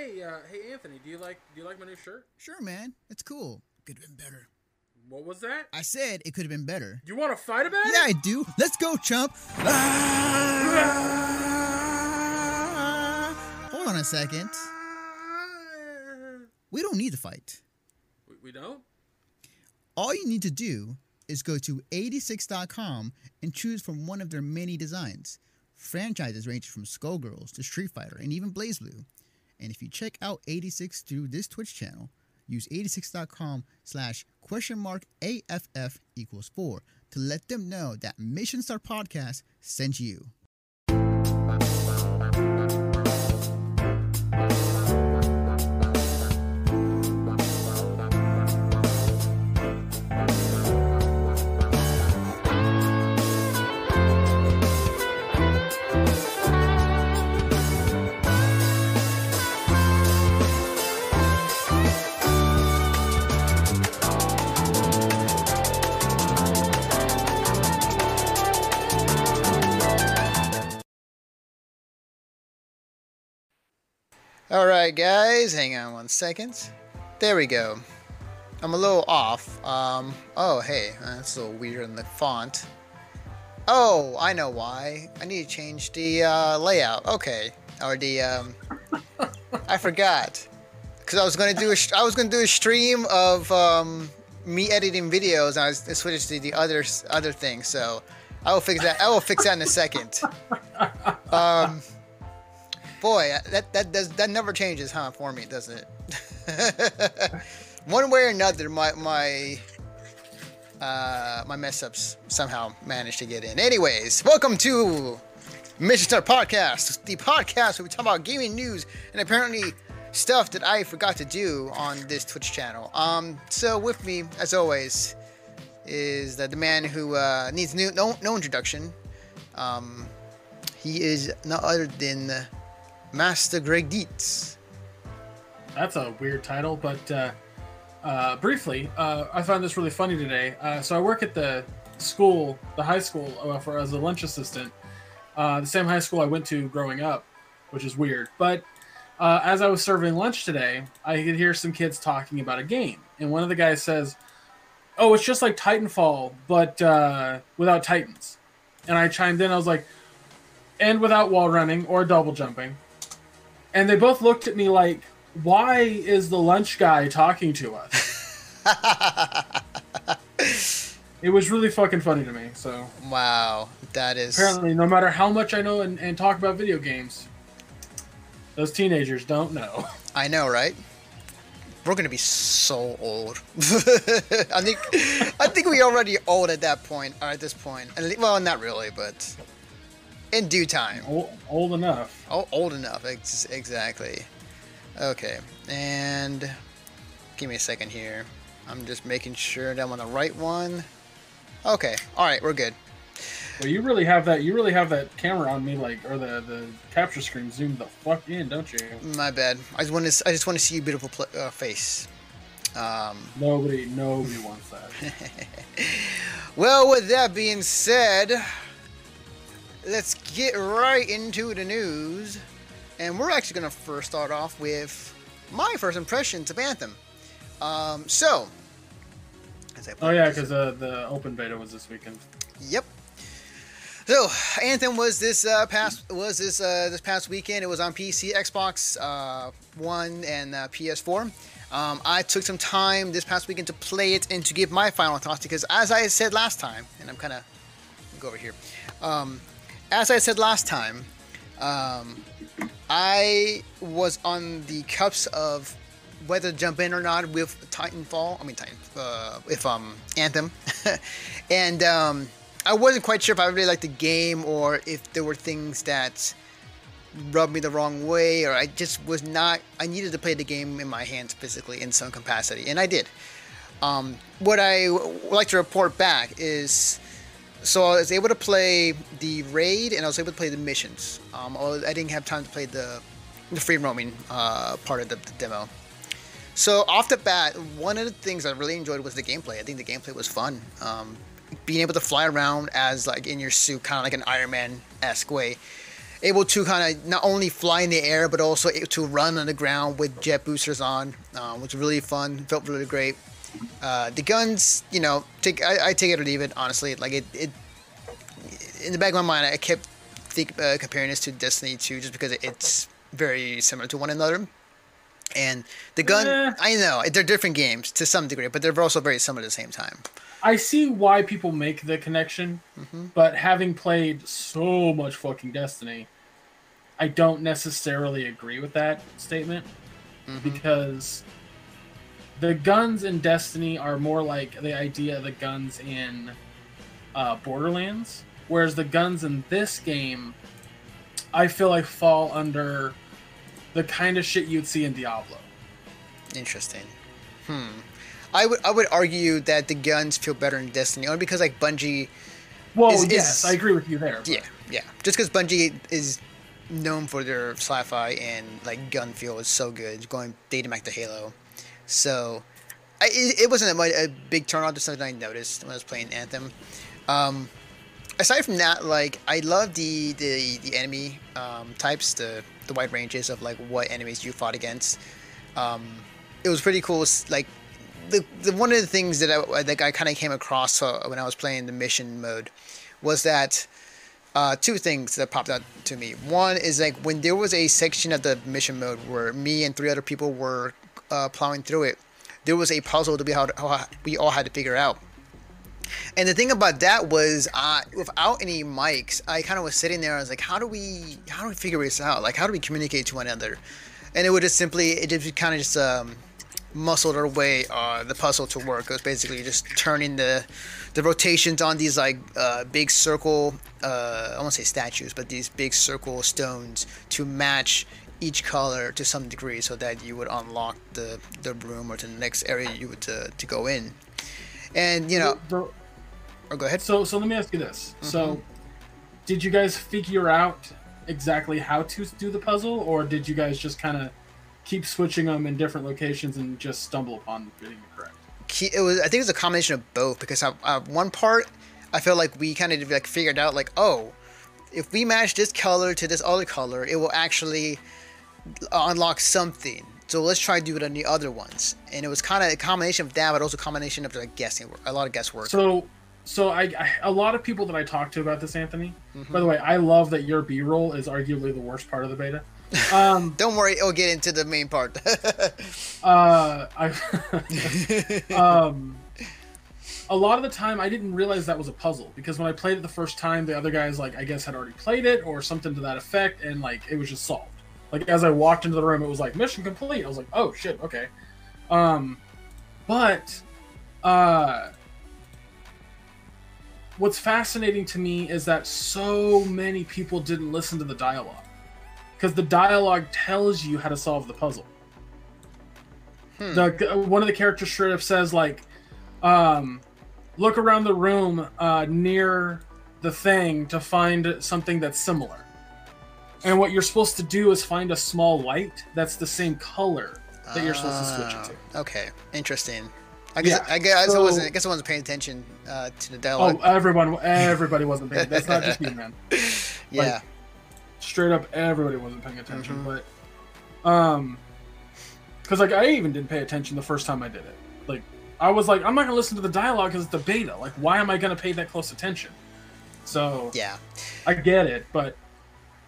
hey, uh, hey, Anthony, do you like do you like my new shirt? Sure, man. It's cool. Could have been better. What was that? I said it could have been better. You want to fight about it? Yeah. I do. Let's go, chump. Ah! Hold on a second. We don't need to fight. We, we don't. All you need to do is go to 86.com and choose from one of their many designs. Franchises range from Skullgirls to Street Fighter and even BlazBlue. And if you check out 86 through this Twitch channel, use 86.com slash question mark AFF equals 4 to let them know that Mission Star Podcast sent you. All right, guys, hang on one second. There we go. I'm a little off. Um, oh, hey, that's a little weird in the font. Oh, I know why. I need to change the uh, layout. Okay, or the um, I forgot because I was gonna do I was gonna do a stream of um, me editing videos. And I was I switched to the other other thing, so I will fix that. I will fix that in a second. Um, boy, that that does that never changes, huh? For me, doesn't it? One way or another, my my uh, my mess ups somehow managed to get in. Anyways, welcome to Mission Star Podcast, the podcast where we talk about gaming news and apparently stuff that I forgot to do on this Twitch channel. Um, so with me, as always, is the, the man who uh, needs new, no no introduction. Um, he is none other than Master Greg Dietz. That's a weird title, but uh, uh, briefly, uh, I found this really funny today. Uh, so I work at the school, the high school, uh, for as a lunch assistant. Uh, the same high school I went to growing up, which is weird. But as I was serving lunch today, I could hear some kids talking about a game, and one of the guys says, "Oh, it's just like Titanfall, but without Titans." And I chimed in. I was like, "And without wall running or double jumping." And they both looked at me like, why is the lunch guy talking to us? it was really fucking funny to me. So wow, that is apparently, no matter how much I know and, and talk about video games, those teenagers don't know. I know, right? We're gonna be so old. I think, I think we already old at that point, or at this point. Well, not really, but in due time. Old, old enough. Oh, old enough, ex- exactly. Okay, and give me a second here. I'm just making sure that I'm on the right one. Okay, all right, we're good. Well, you really have that. You really have that camera on me, like, or the the capture screen zoomed the fuck in, don't you? My bad. I just want to. I just want to see your beautiful pl- uh, face. Um, Nobody, nobody wants that. well, with that being said, let's get right into the news. And we're actually going to first start off with my first impressions of Anthem. Um, so, as I Oh yeah, because uh, the open beta was this weekend. Yep. So, Anthem was this uh, past was this uh, this past weekend. It was on PC, Xbox uh, One, and uh, PS4. Um, I took some time this past weekend to play it and to give my final thoughts because, as I said last time, and I'm kind of go over here. Um, as I said last time, um, I was on the cups of whether to jump in or not with Titanfall. I mean Titan, uh, with um Anthem, and um, I wasn't quite sure if I really liked the game or if there were things that rubbed me the wrong way, or I just was not. I needed to play the game in my hands physically in some capacity, and I did. Um, what I w- like to report back is so I was able to play the raid and I was able to play the missions. Um, I didn't have time to play the, the free roaming uh, part of the, the demo. So off the bat, one of the things I really enjoyed was the gameplay. I think the gameplay was fun. Um, being able to fly around as like in your suit, kind of like an Iron Man esque way, able to kind of not only fly in the air but also to run on the ground with jet boosters on, um, which was really fun. Felt really great. Uh, the guns, you know, take I, I, take it or leave it. Honestly, like it, it in the back of my mind, I kept think, uh, comparing this to Destiny 2 just because it's very similar to one another. And the gun, eh. I know they're different games to some degree, but they're also very similar at the same time. I see why people make the connection, mm-hmm. but having played so much fucking Destiny, I don't necessarily agree with that statement mm-hmm. because the guns in Destiny are more like the idea of the guns in uh, Borderlands, whereas the guns in this game, I feel like fall under the kind of shit you'd see in Diablo. Interesting. Hmm. I would I would argue that the guns feel better in Destiny only because like Bungie. Well, is, yes, is, I agree with you there. But. Yeah, yeah. Just because Bungie is known for their sci-fi and like gun feel is so good, going dating back to Halo. So, I, it, wasn't a, a big turn on. Just something I noticed when I was playing Anthem. Um, aside from that, like I love the the the enemy um, types, the the wide ranges of like what enemies you fought against. Um, it was pretty cool. Like the, the one of the things that I that I kind of came across uh, when I was playing the mission mode was that uh, two things that popped out to me. One is like when there was a section of the mission mode where me and three other people were uh, plowing through it, there was a puzzle that we had we all had to figure out. And the thing about that was, uh, without any mics, I kind of was sitting there. I was like, "How do we, how do we figure this out? Like, how do we communicate to one another?" And it would just simply, it just kind of just um, muscled our way uh, the puzzle to work. It was basically just turning the the rotations on these like uh, big circle, uh, I won't say statues, but these big circle stones to match each color to some degree, so that you would unlock the the room or to the next area you would to, to go in. And you know, Bro, or go ahead. So so let me ask you this. Mm-hmm. So, did you guys figure out exactly how to do the puzzle, or did you guys just kind of keep switching them in different locations and just stumble upon getting it correct? It was. I think it was a combination of both because uh, uh one part I feel like we kind of like figured out like oh, if we match this color to this other color, it will actually unlock something. So let's try to do it on the other ones. And it was kind of a combination of that, but also a combination of like guessing, a lot of guesswork. So, so I, I a lot of people that I talk to about this, Anthony. Mm-hmm. By the way, I love that your B roll is arguably the worst part of the beta. Um, Don't worry, it'll get into the main part. uh, I, um, a lot of the time I didn't realize that was a puzzle because when I played it the first time, the other guys like I guess had already played it or something to that effect, and like it was just solved. Like as I walked into the room, it was like mission complete. I was like, oh shit, okay. Um, but uh, what's fascinating to me is that so many people didn't listen to the dialogue because the dialogue tells you how to solve the puzzle. Hmm. The one of the characters straight up says like, um, "Look around the room uh, near the thing to find something that's similar." And what you're supposed to do is find a small light that's the same color that you're supposed to switch it to. Ah, okay, interesting. I guess yeah. I guess so, I wasn't. I guess I wasn't paying attention uh, to the dialogue. Oh, everyone, everybody wasn't paying. That's not just me, man. yeah. Like, straight up, everybody wasn't paying attention. Mm-hmm. But, um, because like I even didn't pay attention the first time I did it. Like I was like, I'm not gonna listen to the dialogue because it's the beta. Like, why am I gonna pay that close attention? So yeah, I get it, but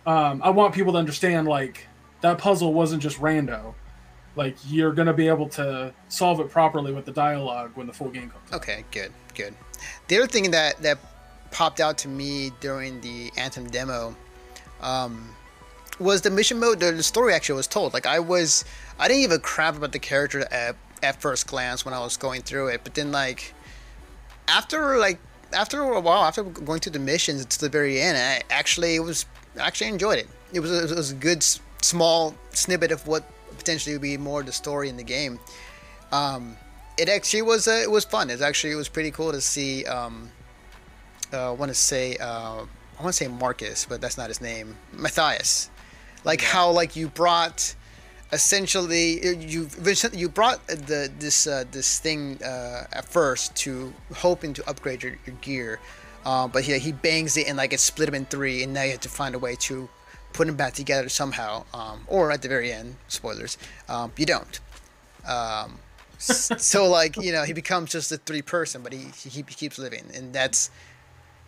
um, I want people to understand like that puzzle wasn't just rando. Like you're gonna be able to solve it properly with the dialogue when the full game comes. Okay, good, good. The other thing that that popped out to me during the Anthem demo um, was the mission mode. The story actually was told. Like I was, I didn't give a crap about the character at, at first glance when I was going through it, but then like after like after a while, after going through the missions to the very end, I actually it was actually enjoyed it. It was it was a good small snippet of what potentially would be more the story in the game. Um, it actually was uh, it was fun. It actually it was pretty cool to see. Um, uh, I want to say uh, I want to say Marcus, but that's not his name. Matthias, like yeah. how like you brought essentially you you brought the this uh, this thing uh, at first to hoping to upgrade your, your gear, uh, but yeah he bangs it and like it split him in three, and now you have to find a way to put him back together somehow, um, or at the very end, spoilers, um, you don't. Um, so like you know he becomes just a three person, but he, he he keeps living, and that's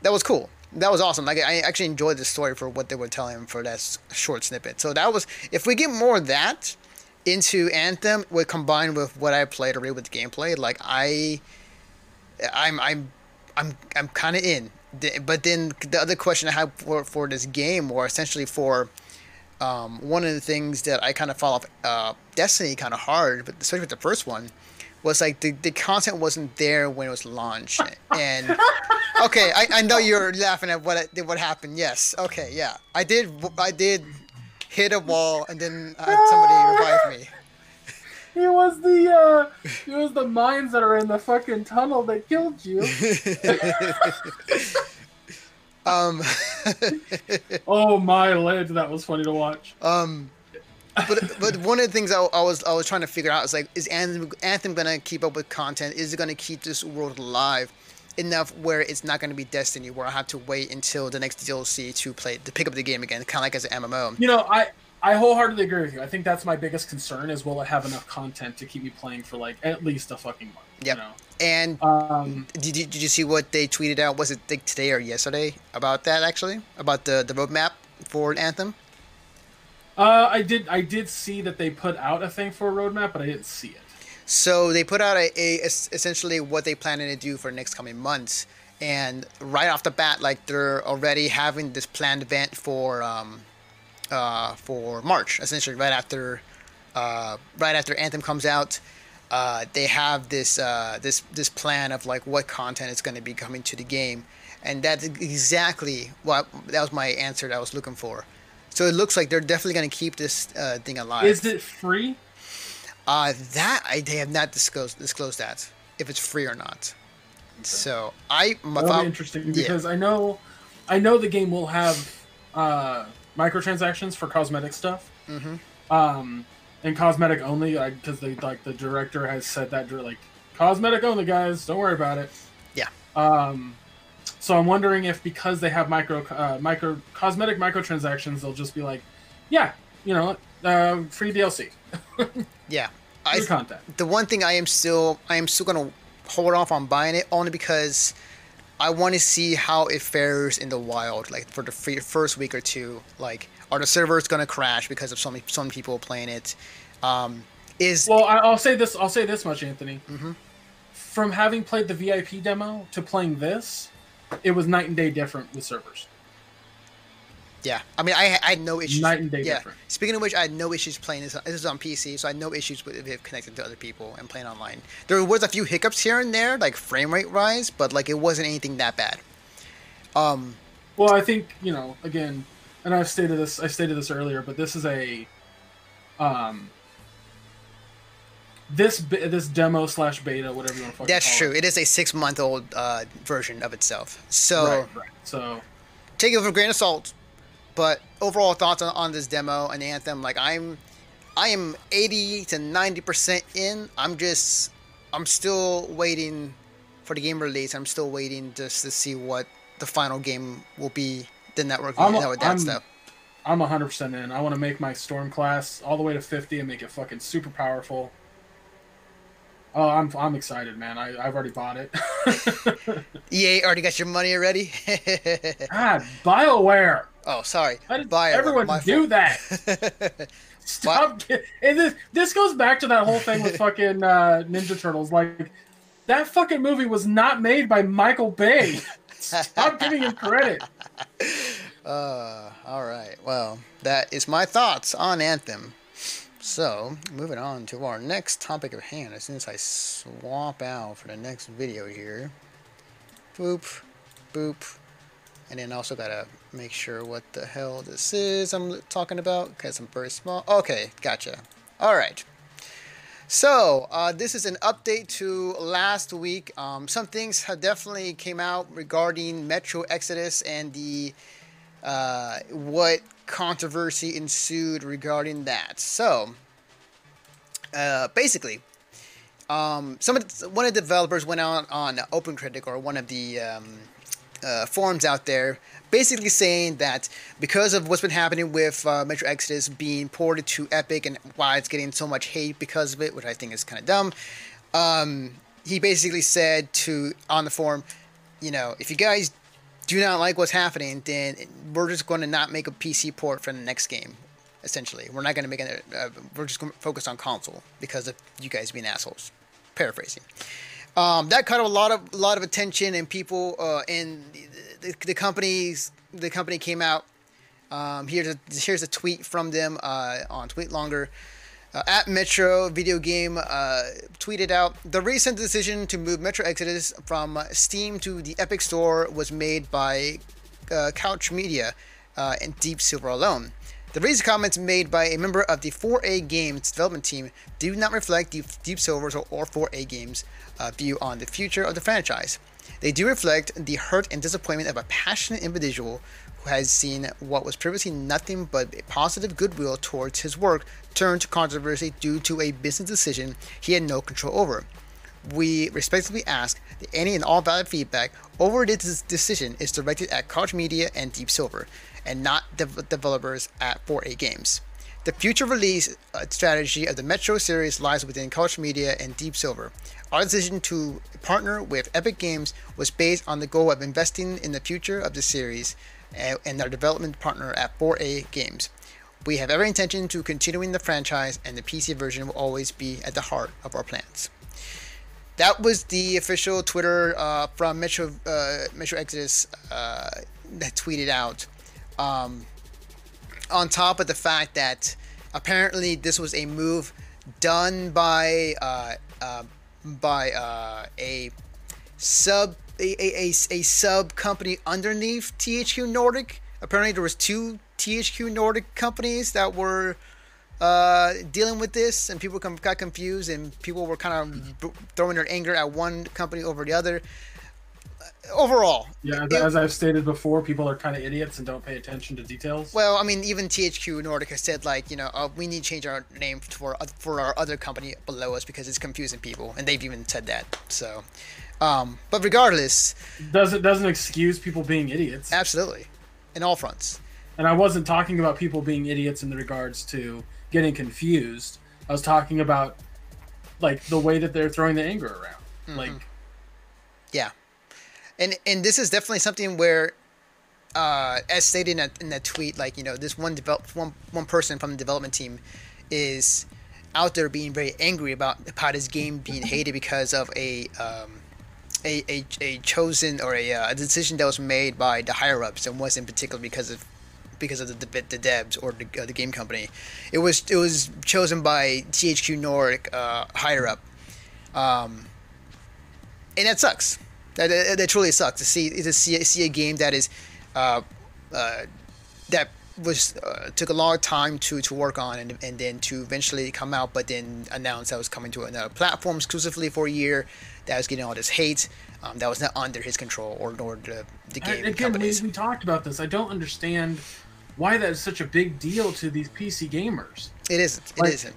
that was cool. That was awesome. Like I actually enjoyed the story for what they were telling him for that short snippet. So that was if we get more of that into Anthem, with combined with what I played already with the gameplay, like I, I'm I'm I'm I'm kind of in. But then the other question I have for for this game, or essentially for um, one of the things that I kind of follow up uh, Destiny kind of hard, but especially with the first one, was like the, the content wasn't there when it was launched. And okay, I, I know you're laughing at what I, what happened. Yes, okay, yeah, I did I did hit a wall and then uh, somebody revived me. It was the uh, it was the mines that are in the fucking tunnel that killed you. Um, oh my lid, that was funny to watch. um, but but one of the things I, I was I was trying to figure out is like is Anthem Anthem gonna keep up with content? Is it gonna keep this world alive enough where it's not gonna be Destiny where I have to wait until the next DLC to play to pick up the game again, kind of like as an MMO. You know, I I wholeheartedly agree with you. I think that's my biggest concern is will it have enough content to keep me playing for like at least a fucking month. Yep. You know? And Um, did you, did you see what they tweeted out? Was it like today or yesterday about that actually about the the roadmap for Anthem? uh, I did I did see that they put out a thing for a roadmap, but I didn't see it. So they put out a, a essentially what they planning to do for the next coming months, and right off the bat, like they're already having this planned event for um, uh, for March, essentially right after uh, right after Anthem comes out. Uh, they have this uh, this this plan of like what content is going to be coming to the game, and that's exactly what that was my answer that I was looking for. So it looks like they're definitely going to keep this uh, thing alive. Is it free? Uh, that I they have not disclosed disclosed that if it's free or not. So I That'll be interesting yeah. because I know, I know the game will have uh, microtransactions for cosmetic stuff. Mhm. Um, and cosmetic only, because they like the director has said that like cosmetic only, guys. Don't worry about it. Yeah. Um, so I'm wondering if because they have micro uh, micro cosmetic microtransactions, they'll just be like, yeah, you know, uh, free DLC, yeah. I content. the one thing I am still I am still gonna hold off on buying it only because I want to see how it fares in the wild. Like for the free, first week or two, like are the servers gonna crash because of so many so many people playing it? Um, is Well, I, I'll say this. I'll say this much, Anthony. Mhm. From having played the VIP demo to playing this, it was night and day different with servers. Yeah, I mean, I, I had no issues. Night and day yeah. different. Speaking of which, I had no issues playing this. This is on PC, so I had no issues with it connecting to other people and playing online. There was a few hiccups here and there, like frame rate rise, but like it wasn't anything that bad. Um, Well, I think you know again, and I've stated this. I stated this earlier, but this is a, um, this this demo slash beta, whatever you want to fucking that's true. It. It is a six month old uh, version of itself, so Right, right. So take it with a grain of salt. But overall thoughts on, on this demo and anthem, like I'm, I am eighty to ninety percent in. I'm just, I'm still waiting for the game release. I'm still waiting just to see what the final game will be. The network, I'm- network that I'm- stuff. I'm 100% in. I want to make my storm class all the way to 50 and make it fucking super powerful. Oh, I'm I'm excited, man. I I've already bought it. EA already got your money already. God, BioWare. Oh, sorry. How did Bioware, everyone do fault. that? Stop. And this, this goes back to that whole thing with fucking uh, Ninja Turtles. Like, that fucking movie was not made by Michael Bay. Stop giving him credit. Uh, all right. Well, that is my thoughts on Anthem. So, moving on to our next topic of hand. As soon as I swap out for the next video here, boop, boop, and then also gotta make sure what the hell this is I'm talking about because I'm very small. Okay, gotcha. All right. So, uh, this is an update to last week. Um, some things have definitely came out regarding Metro Exodus and the uh, what controversy ensued regarding that. So, uh, basically, um, some of the, one of the developers went out on OpenCritic or one of the um, uh, forums out there basically saying that because of what's been happening with uh, Metro Exodus being ported to Epic and why it's getting so much hate because of it, which I think is kind of dumb, um, he basically said to on the forum, you know, if you guys do not like what's happening, then we're just going to not make a PC port for the next game. Essentially, we're not going to make it. Uh, we're just going to focus on console because of you guys being assholes. Paraphrasing. Um, that caught a lot of a lot of attention and people uh, and the, the companies the company came out. Um, here's a here's a tweet from them uh, on TwitLonger. Uh, at Metro Video Game uh, tweeted out the recent decision to move Metro Exodus from Steam to the Epic Store was made by uh, Koch Media uh, and Deep Silver alone. The recent comments made by a member of the 4A Games development team do not reflect Deep, Deep Silver's or 4A Games' uh, view on the future of the franchise. They do reflect the hurt and disappointment of a passionate individual who has seen what was previously nothing but positive goodwill towards his work turn to controversy due to a business decision he had no control over. We respectfully ask that any and all valid feedback over this decision is directed at Koch Media and Deep Silver, and not the developers at 4A Games. The future release uh, strategy of the Metro series lies within Koch Media and Deep Silver. Our decision to partner with Epic Games was based on the goal of investing in the future of the series and our development partner at 4A Games. We have every intention to continuing the franchise, and the PC version will always be at the heart of our plans. That was the official Twitter uh, from Metro uh, Metro Exodus uh, that tweeted out. Um, on top of the fact that apparently this was a move done by uh, uh, by uh, a sub a, a, a, sub company underneath THQ Nordic. Apparently, there was two THQ Nordic companies that were uh, dealing with this, and people got confused, and people were kind of throwing their anger at one company over the other. Overall, yeah, as, it, as I've stated before, people are kind of idiots and don't pay attention to details. Well, I mean, even THQ Nordic has said like, you know, uh, we need to change our name for for our other company below us because it's confusing people, and they've even said that. So, um, but regardless, doesn't doesn't excuse people being idiots. Absolutely, in all fronts. And I wasn't talking about people being idiots in the regards to getting confused. I was talking about like the way that they're throwing the anger around. Mm-hmm. Like, yeah, and and this is definitely something where, uh, as stated in, a, in that tweet, like you know, this one develop one one person from the development team is out there being very angry about about his game being hated because of a um, a, a, a chosen or a, uh, a decision that was made by the higher ups and wasn't particular because of because of the the, the devs or the, uh, the game company. It was it was chosen by THQ Nordic uh, higher up, um, and that sucks. That, that, that truly sucks to see to see see a game that is uh, uh, that was uh, took a long time to, to work on and, and then to eventually come out, but then announce that was coming to another platform exclusively for a year. That was getting all this hate. Um, that was not under his control or nor the the game again, companies. We, we talked about this. I don't understand why that is such a big deal to these PC gamers. It isn't. It like, not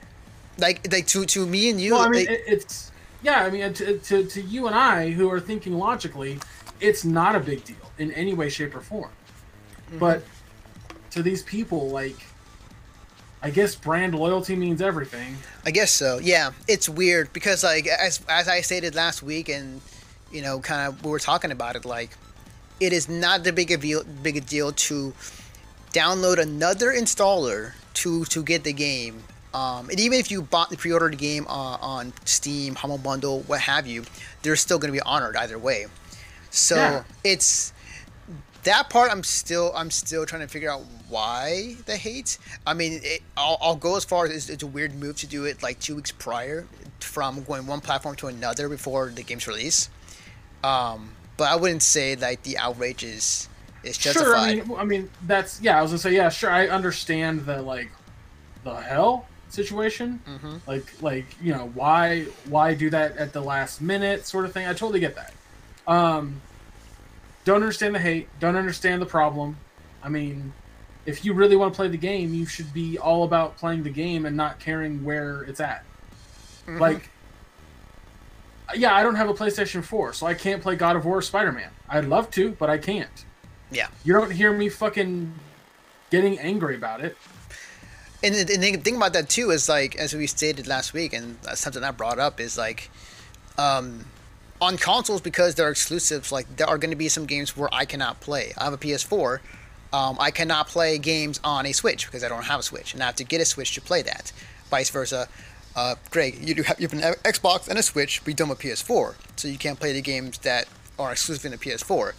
Like like to to me and you. Well, I mean, it, it's yeah. I mean, to, to to you and I who are thinking logically, it's not a big deal in any way, shape, or form. Mm-hmm. But to these people, like, I guess brand loyalty means everything. I guess so. Yeah, it's weird because like as as I stated last week, and you know, kind of we were talking about it, like it is not the big a deal, big a deal to download another installer to to get the game. Um, and even if you bought the pre-ordered game uh, on Steam, Humble Bundle, what have you, they're still going to be honored either way. So yeah. it's that part I'm still I'm still trying to figure out why the hate. I mean, it, I'll, I'll go as far as it's a weird move to do it like two weeks prior from going one platform to another before the game's release. Um, but I wouldn't say like the outrage is is justified. Sure, I mean, I mean that's yeah. I was gonna say yeah, sure. I understand the like the hell situation. Mm-hmm. Like like you know why why do that at the last minute sort of thing. I totally get that. Um, don't understand the hate. Don't understand the problem. I mean, if you really want to play the game, you should be all about playing the game and not caring where it's at. Mm-hmm. Like, yeah, I don't have a PlayStation 4, so I can't play God of War or Spider Man. I'd love to, but I can't. Yeah. You don't hear me fucking getting angry about it. And the, the thing about that too is like, as we stated last week, and something I brought up is like, um, on consoles because they're exclusives. Like there are going to be some games where I cannot play. I have a PS4. Um, I cannot play games on a Switch because I don't have a Switch, and I have to get a Switch to play that. Vice versa. Uh, Greg, you do have you have an Xbox and a Switch, but you don't have a PS4, so you can't play the games that are exclusive in the PS4.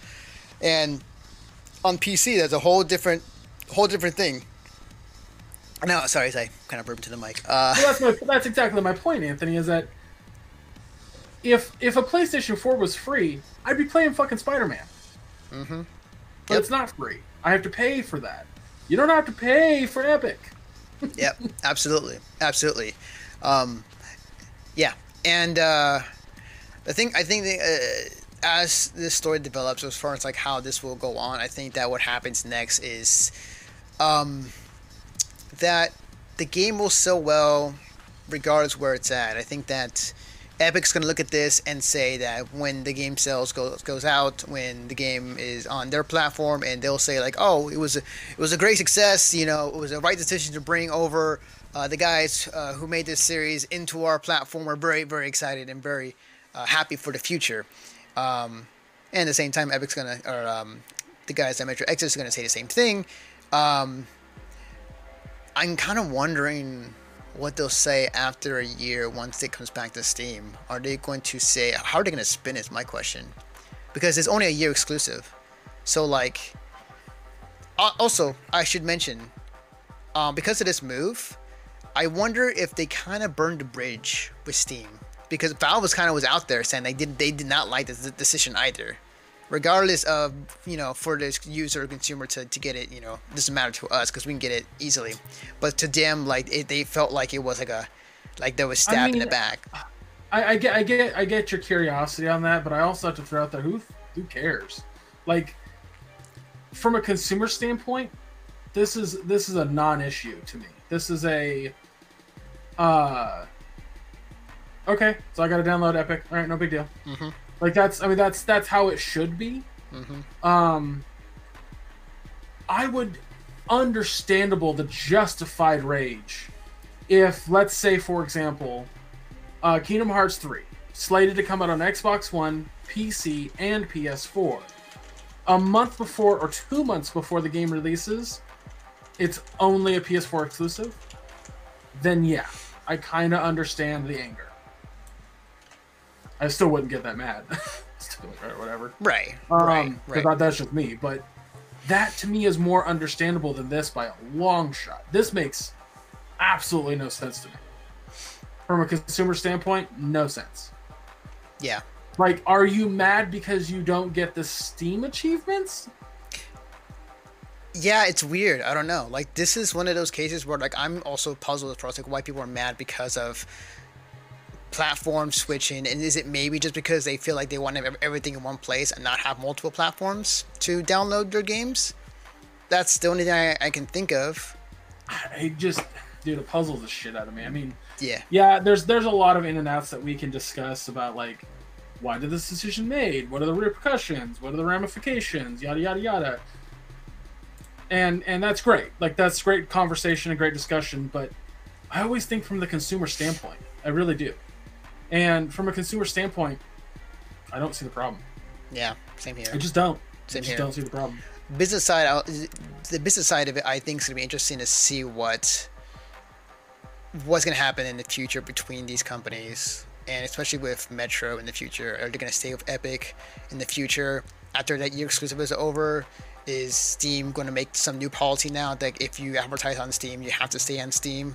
And on PC, that's a whole different, whole different thing. No, sorry, I kind of burped into the mic. Uh, Well, that's my, that's exactly my point, Anthony. Is that if if a PlayStation 4 was free, I'd be playing fucking Spider Man. mm-hmm. But Yep. it's not free. I have to pay for that. You don't have to pay for Epic. yep, absolutely, absolutely. Um, yeah, and uh, I think I think the, uh, as this story develops, as far as like how this will go on, I think that what happens next is um, that the game will sell well, regardless where it's at. I think that Epic's gonna look at this and say that when the game sells goes goes out, when the game is on their platform, and they'll say like, oh, it was a, it was a great success. You know, it was a right decision to bring over uh, the guys uh, who made this series into our platform. We're very very excited and very uh, happy for the future. Um, and at the same time, Epic's gonna or um, the guys at Metro Exodus are gonna say the same thing. Um, I'm kind of wondering what they'll say after a year once it comes back to Steam. Are they going to say how are they going to spin? it? Is my question, because it's only a year exclusive. So like, Al- also I should mention, um, because of this move, I wonder if they kind of burned the bridge with Steam because Valve was kind of was out there saying they did they did not like this decision either. Regardless of you know for this user or consumer to, to get it, you know doesn't matter to us because we can get it easily, but to them like it, they felt like it was like a like they was I stabbed in the back. I, I get, I get, I get your curiosity on that, but I also have to throw out there who, who cares? Like, from a consumer standpoint, this is this is a non-issue to me. This is a, uh, okay, so I got to download Epic. All right, no big deal. Mhm. Like that's, I mean, that's that's how it should be. hmm Um, I would understandable the justified rage if, let's say, for example, uh, Kingdom Hearts 3 slated to come out on Xbox One, PC, and PS4. A month before or two months before the game releases, it's only a PS4 exclusive. Then yeah, I kind of understand the anger. I still wouldn't get that mad. still, or whatever. Right, Um, right, right. that- that's just me, but that to me is more understandable than this by a long shot. This makes absolutely no sense to me. From a consumer standpoint, no sense. Yeah, Like, are you mad because you don't get the Steam achievements? yeah, it's weird. I don't know. Like this is one of those cases where like I'm also puzzled as far as like why people are mad because of platform switching, and is it maybe just because they feel like they want to have everything in one place and not have multiple platforms to download their games? That's the only thing I, I can think of. It just, dude, it puzzles the shit out of me. I mean, Yeah, yeah, there's there's a lot of in and outs that we can discuss about like why did this decision made? What are the repercussions? What are the ramifications? Yada yada yada. And and that's great. Like that's great conversation and great discussion, but I always think from the consumer standpoint. I really do. And from a consumer standpoint, I don't see the problem. yeah, same here. I just don't. Same I just here. don't see the problem. business side out the business side of it i think is going to be interesting to see what what's going to happen in the future between these companies and especially with metro in the future are they going to stay with epic in the future after that year exclusive is over is steam going to make some new policy now that if you advertise on steam you have to stay on steam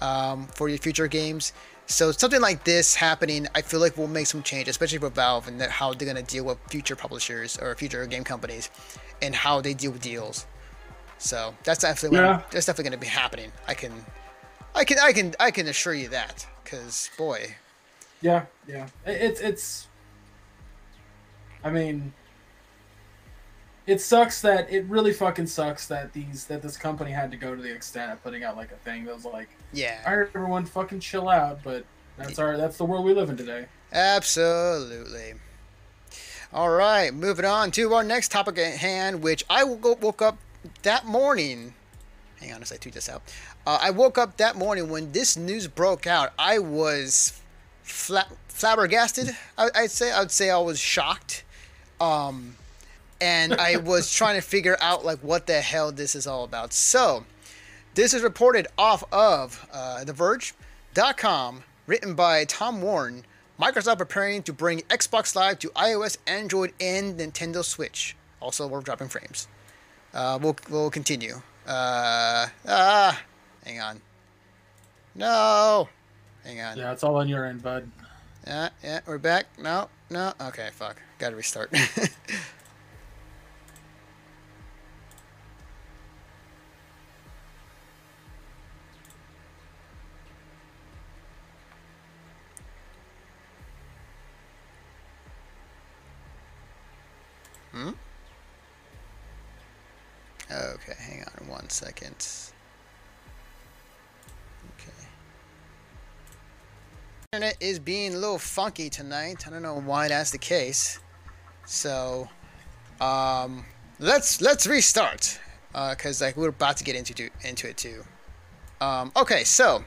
um, for your future games so something like this happening, I feel like will make some change, especially for Valve and that- how they're gonna deal with future publishers or future game companies, and how they deal with deals. So that's definitely Yeah. that's definitely gonna be happening. I can, I can, I can, I can assure you that, because boy, Yeah, yeah. It's it's. I mean, it sucks that it really fucking sucks that these that this company had to go to the extent of putting out like a thing that was like, yeah, all right, everyone, fucking chill out. But That's our that's the world we live in today. Absolutely. All right, moving on to our next topic at hand, which I woke up that morning. Hang on as I tweet this out. Uh, I woke up that morning when this news broke out. I was fla- flabbergasted. I, would say I'd say I was shocked, um, and I was trying to figure out like what the hell this is all about. So, this is reported off of uh, The Verge.com, written by Tom Warren. Microsoft preparing to bring Xbox Live to iOS, Android, and Nintendo Switch. Also, we're dropping frames. Uh, we'll we'll continue. Uh, ah, hang on. No, hang on. Yeah, it's all on your end, bud. Yeah, yeah, we're back. No, no. Okay, fuck. Gotta restart. hmm? Okay, hang second. internet is being a little funky tonight. I don't know why that's the case. So, um, let's let's restart because uh, like we're about to get into into it too. Um, okay, so.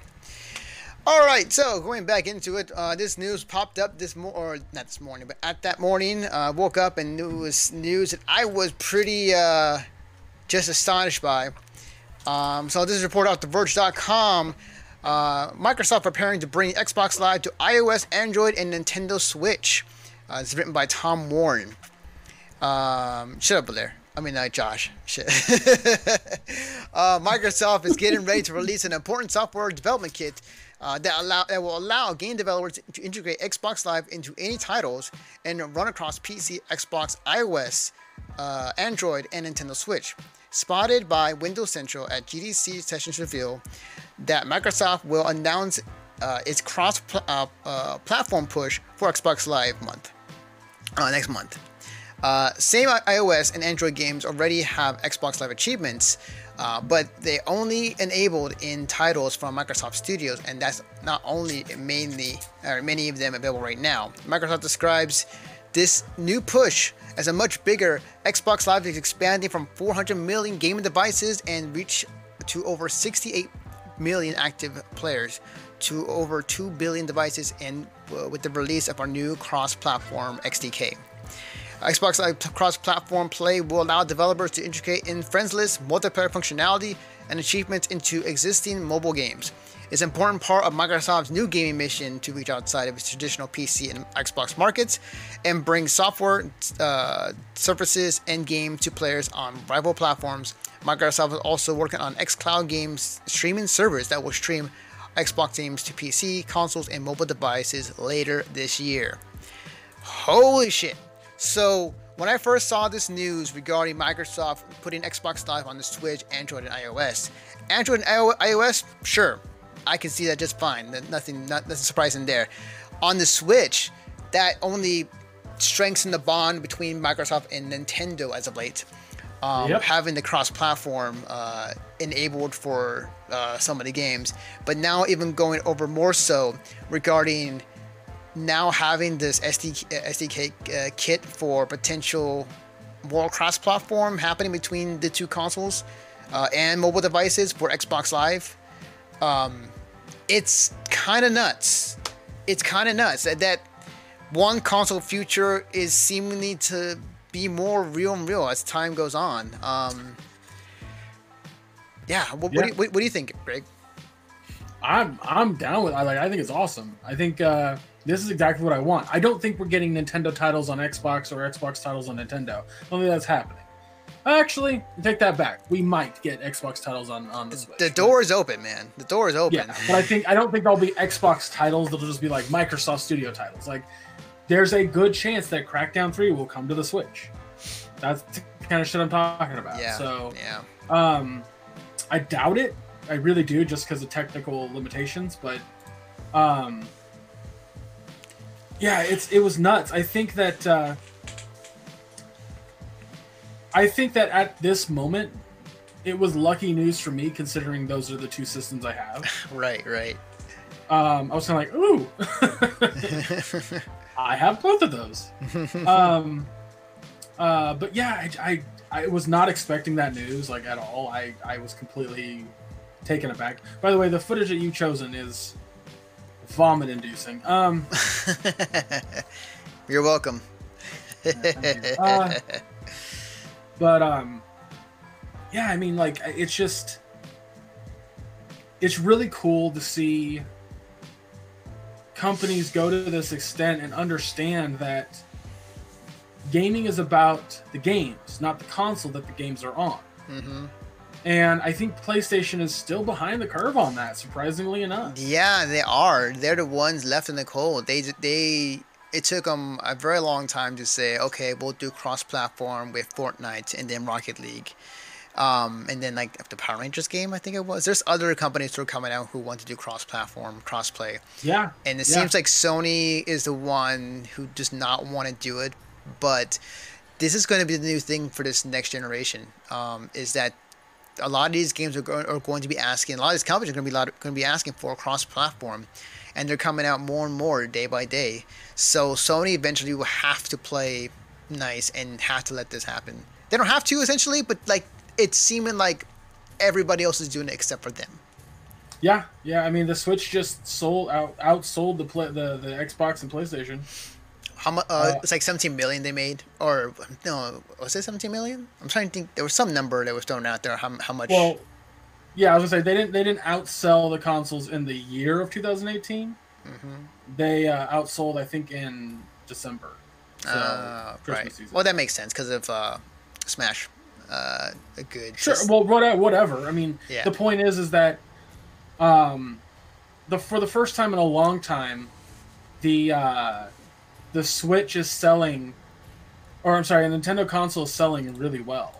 All right, so going back into it, uh, this news popped up this mo- or not this morning, but at that morning, uh, woke up and it was news that I was pretty uh, just astonished by. Um, so this is a report off TheVerge.com. Uh, Microsoft preparing to bring Xbox Live to iOS, Android, and Nintendo Switch. Uh, it's written by Tom Warren. Um, shut up, Blair. I mean, uh, Josh. Shit. uh, Microsoft is getting ready to release an important software development kit uh, that allow that will allow game developers to integrate Xbox Live into any titles and run across PC, Xbox, iOS, uh, Android, and Nintendo Switch. Spotted by Windows Central at GDC Sessions Reveal, that Microsoft will announce uh, its cross pl- uh, uh, platform push for Xbox Live month uh, next month. Uh, same iOS and Android games already have Xbox Live achievements, uh, but they only enabled in titles from Microsoft Studios, and that's not only mainly or many of them available right now. Microsoft describes this new push as a much bigger Xbox Live is expanding from 400 million gaming devices and reach to over 68 million active players to over 2 billion devices and uh, with the release of our new cross-platform XDK. Xbox Live cross-platform play will allow developers to integrate in friends list, multiplayer functionality and achievements into existing mobile games. It's an important part of Microsoft's new gaming mission to reach outside of its traditional PC and Xbox markets and bring software, uh, services, and games to players on rival platforms Microsoft is also working on xCloud games streaming servers that will stream Xbox games to PC, consoles, and mobile devices later this year. Holy shit. So, when I first saw this news regarding Microsoft putting Xbox Live on the Switch, Android, and iOS, Android and iOS, sure, I can see that just fine. Nothing, not, nothing surprising there. On the Switch, that only strengthened the bond between Microsoft and Nintendo as of late um, yep. having the cross-platform uh, enabled for uh, some of the games, but now even going over more so regarding now having this SD, SDK uh, kit for potential more cross-platform happening between the two consoles uh, and mobile devices for Xbox Live. Um, it's kind of nuts. It's kind of nuts that, that one console future is seemingly to be more real and real as time goes on. Um, yeah, what, yeah. What, do you, what, what, do you, think, Greg? I'm I'm down with. I like. I think it's awesome. I think uh, this is exactly what I want. I don't think we're getting Nintendo titles on Xbox or Xbox titles on Nintendo. I don't think that's happening. Actually, take that back. We might get Xbox titles on on the Switch. The door is open, man. The door is open. Yeah, but I think I don't think there'll be Xbox titles. They'll just be like Microsoft Studio titles. Like there's a good chance that Crackdown 3 will come to the Switch. That's the kind of shit I'm talking about. Yeah. So, yeah. Um, I doubt it. I really do, just because of technical limitations. But, um, yeah, it's it was nuts. I think that uh, I think that at this moment, it was lucky news for me, considering those are the two systems I have. right, right. um, I was kind of like, ooh, I have both of those. um, uh, but yeah, I, I, I was not expecting that news like at all. I, I was completely taken aback. By the way, the footage that you've chosen is vomit inducing. Um, You're welcome. uh, but um, yeah, I mean, like it's just it's really cool to see companies go to this extent and understand that gaming is about the games, not the console that the games are on. hmm And I think PlayStation is still behind the curve on that, surprisingly enough. Yeah, they are. They're the ones left in the cold. They they it took them a very long time to say, okay, we'll do cross-platform with Fortnite and then Rocket League, um, and then like the Power Rangers game, I think it was. There's other companies who are coming out who want to do cross-platform, cross-play, Yeah. and it Yeah. seems like Sony is the one who does not want to do it. But this is going to be the new thing for this next generation. Um, is that a lot of these games are, go- are going to be asking, a lot of these companies are going to be lot, going to be asking for cross-platform, and they're coming out more and more day by day. So Sony eventually will have to play nice and have to let this happen. They don't have to essentially, but like it's seeming like everybody else is doing it except for them. Yeah, yeah. I mean, the Switch just sold out, outsold the play, the the Xbox and PlayStation. How much? Uh, Uh, it's like 17 million they made, or no? Was it 17 million? I'm trying to think. There was some number that was thrown out there. How, how much? Well, yeah, I was gonna say they didn't they didn't outsell the consoles in the year of 2018. hmm They uh, outsold, I think, in December. So, uh, Christmas right. season. Well, that makes sense because of uh, Smash. Uh, a good. Sure. just- Well, whatever. whatever. I mean, Yeah. the point is, is that, um, the for the first time in a long time, the uh, the Switch is selling, or I'm sorry, a Nintendo console is selling really well.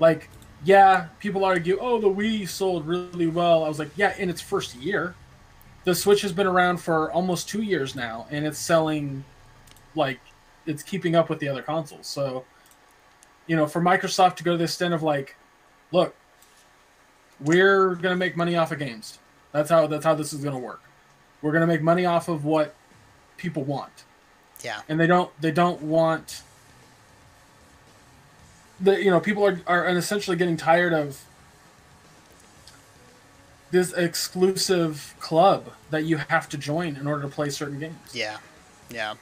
Like, yeah, people argue, oh, the Wii sold really well. I was like, yeah, in its first year, the Switch has been around for almost two years now, and it's selling, like, it's keeping up with the other consoles. So, you know, for Microsoft to go to the extent of like, look, we're gonna make money off of games. That's how that's how this is gonna work. We're gonna make money off of what people want, yeah. and they don't they don't want. The you know people are are essentially getting tired of this exclusive club that you have to join in order to play certain games. Yeah. Yeah.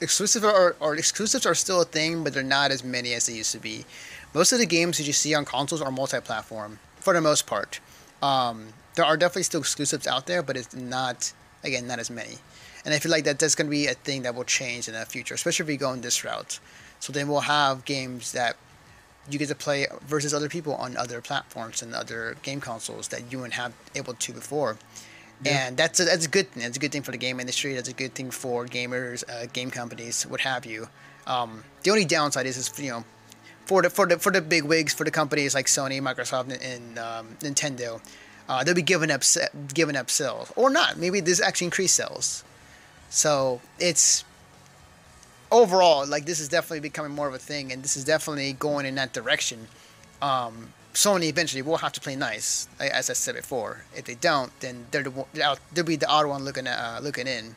Exclusive are, exclusives are still a thing, but they're not as many as they used to be. Most of the games that you see on consoles are multi-platform for the most part. Um, there are definitely still exclusives out there, but it's not again not as many. And I feel like that that's going to be a thing that will change in the future, especially if we go in this route. So then we'll have games that you get to play versus other people on other platforms and other game consoles that you weren't have able to before. Yeah. And that's a, that's a good thing. That's a good thing for the game industry. That's a good thing for gamers, uh, game companies, what have you. Um, the only downside is, is you know, for the for the for the big wigs, for the companies like Sony, Microsoft, and, um, Nintendo, uh, they'll be giving up giving up sales or not. Maybe this actually increase sales. So it's overall like this is definitely becoming more of a thing, and this is definitely going in that direction. Um, Sony eventually will have to play nice, as I said before. If they don't, then they're the they'll be the odd one looking uh, looking in.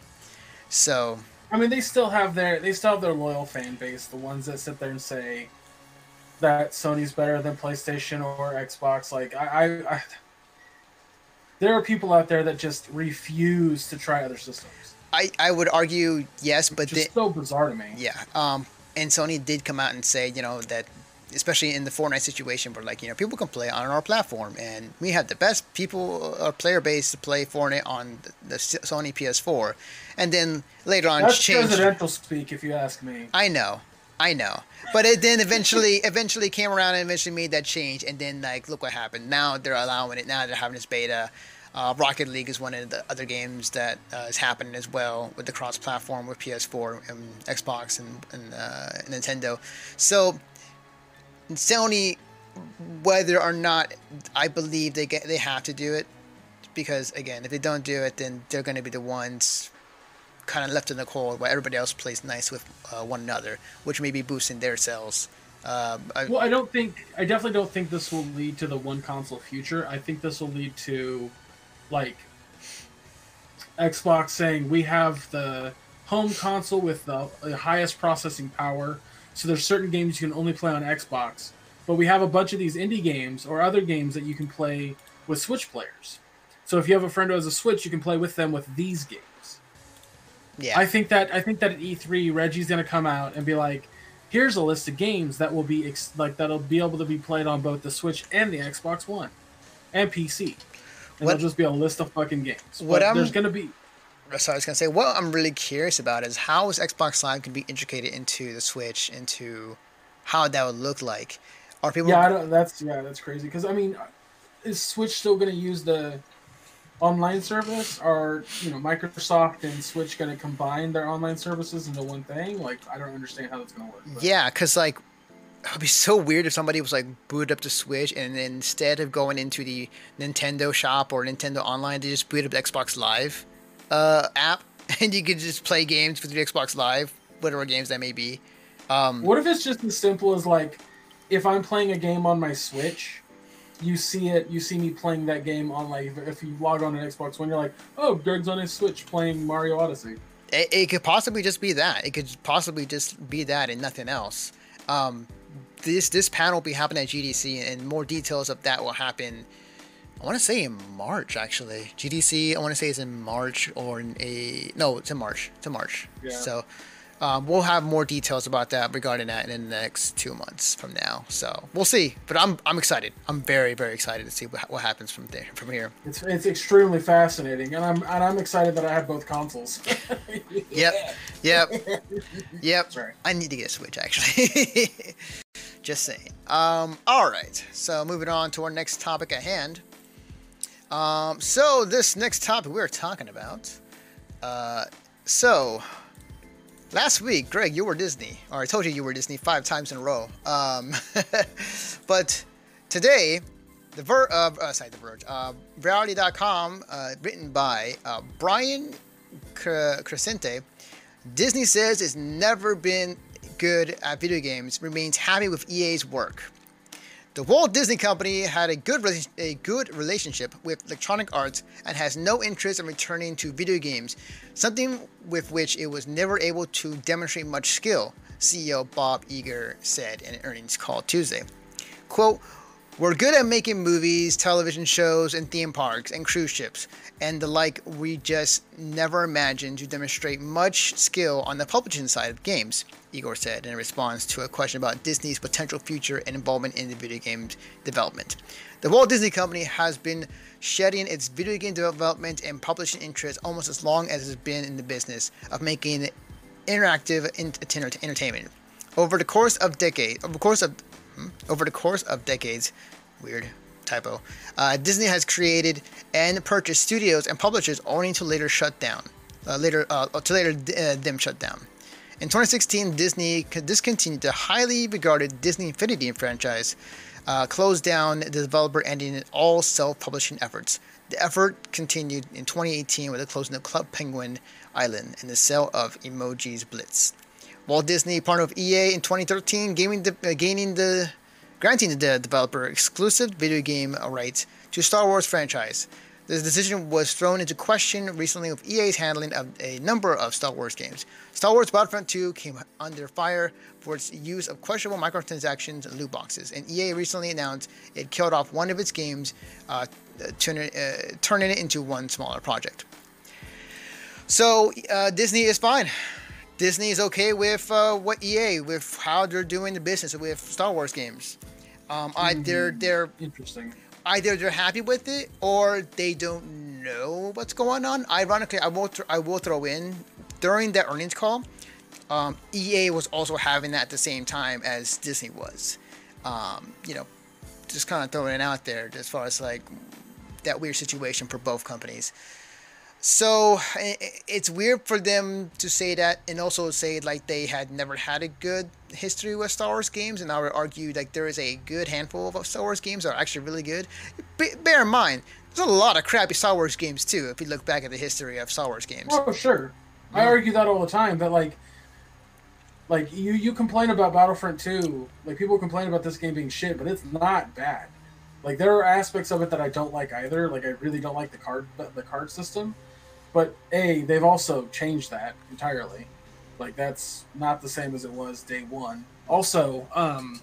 So I mean, they still have their they still have their loyal fan base, the ones that sit there and say that Sony's better than PlayStation or Xbox. Like I, I, I there are people out there that just refuse to try other systems. I, I would argue yes, but the, so bizarre to me. yeah. Um, and Sony did come out and say, you know, that especially in the Fortnite situation, where like you know people can play on our platform, and we have the best people uh, player base to play Fortnite on the, the Sony PS4, and then later on That's changed. presidential speak, if you ask me. I know, I know, but it then eventually, eventually came around and eventually made that change, and then like look what happened. Now they're allowing it. Now they're having this beta. Uh, Rocket League is one of the other games that uh, is happening as well with the cross-platform with PS4 and Xbox and, and uh, Nintendo. So Sony, whether or not I believe they get they have to do it, because again, if they don't do it, then they're going to be the ones kind of left in the cold while everybody else plays nice with uh, one another, which may be boosting their sales. Uh, I, Well, I don't think I definitely don't think this will lead to the one console future. I think this will lead to like Xbox saying we have the home console with the, the highest processing power. So there's certain games you can only play on Xbox, but we have a bunch of these indie games or other games that you can play with Switch players. So if you have a friend who has a Switch, you can play with them with these games. Yeah. I think that I think that at E3, Reggie's gonna come out and be like, "Here's a list of games that will be ex- like that'll be able to be played on both the Switch and the Xbox One, and PC." And What- it'll just be a list of fucking games. What But I'm- there's gonna be uh, so I was gonna say, what I'm really curious about is how is Xbox Live can be integrated into the Switch, into how that would look like. Are people? yeah, I don't, that's yeah, that's crazy. Because I mean, uh, is Switch still gonna use the online service? Are you know Microsoft and Switch gonna combine their online services into one thing? Like, I don't understand how that's gonna work. but- Yeah, because like it would be so weird if somebody was like booted up the Switch and then instead of going into the Nintendo shop or Nintendo Online, they just boot up the Xbox Live uh, app and you could just play games with your Xbox Live, whatever games that may be. Um, What if it's just as simple as like, if I'm playing a game on my Switch, you see it, you see me playing that game on like, if you log on an Xbox One, you're like, oh, Greg's on his Switch playing Mario Odyssey. it, it could possibly just be that. It could possibly just be that and nothing else. Um, this this panel will be happening at GDC and more details of that will happen. I want to say in March actually. GDC I want to say is in March or in a no, it's in March. It's in March. Yeah. So um, we'll have more details about that regarding that in the next two months from now. So we'll see. But I'm I'm excited. I'm very very excited to see what, what happens from there from here. It's it's extremely fascinating, and I'm and I'm excited that I have both consoles. Yep. Yep. Yep. I need to get a Switch actually. Just saying. Um, all right. So moving on to our next topic at hand. Um, so this next topic we're talking about. Uh, so last week, Greg, you were Disney, or I told you you were Disney five times in a row. Um, but today, the Ver, uh, uh, sorry, the Verge, uh, Variety.com, uh, written by uh, Brian Cre- Crecente, Disney says it's never been good at video games, remains happy with EA's work. The Walt Disney Company had a good a good relationship with Electronic Arts and has no interest in returning to video games, something with which it was never able to demonstrate much skill, CEO Bob Iger said in an earnings call Tuesday. Quote, we're good at making movies, television shows, and theme parks, and cruise ships, and the like. We just never imagined to demonstrate much skill on the publishing side of games, Iger said in response to a question about Disney's potential future and involvement in the video game development. The Walt Disney Company has been shedding its video game development and publishing interests almost as long as it's been in the business of making interactive entertainment. Over the course of decades, over the course of over the course of decades, weird typo, uh, Disney has created and purchased studios and publishers only to later shut down, uh, later uh, to later uh, them shut down. In 2016, Disney discontinued the highly regarded Disney Infinity franchise, uh, closed down the developer, ending all self-publishing efforts. The effort continued in 2018 with the closing of Club Penguin Island and the sale of Emojis Blitz. Walt Disney partnered with EA in 2013, gaining the, uh, gaining the granting the developer exclusive video game rights to Star Wars franchise. This decision was thrown into question recently with EA's handling of a number of Star Wars games. Star Wars Battlefront 2 came under fire for its use of questionable microtransactions and loot boxes, and EA recently announced it killed off one of its games, uh, turning, uh, it into one smaller project. So uh, Disney is fine. Disney is okay with uh, what EA, with how they're doing the business with Star Wars games. Um, either they're Interesting. either they're happy with it or they don't know what's going on. Ironically, I will th- I will throw in during that earnings call, um, EA was also having that at the same time as Disney was. Um, you know, just kind of throwing it out there as far as like that weird situation for both companies. So it's weird for them to say that and also say like they had never had a good history with Star Wars games, and I would argue like there is a good handful of Star Wars games that are actually really good. B- bear in mind, there's a lot of crappy Star Wars games too. If you look back at the history of Star Wars games, Oh, sure. I argue that all the time. That like, like you you complain about Battlefront 2. Like people complain about this game being shit, but it's not bad. Like there are aspects of it that I don't like either. Like I really don't like the card the card system. But a they've also changed that entirely. Like that's not the same as it was day one. Also, um,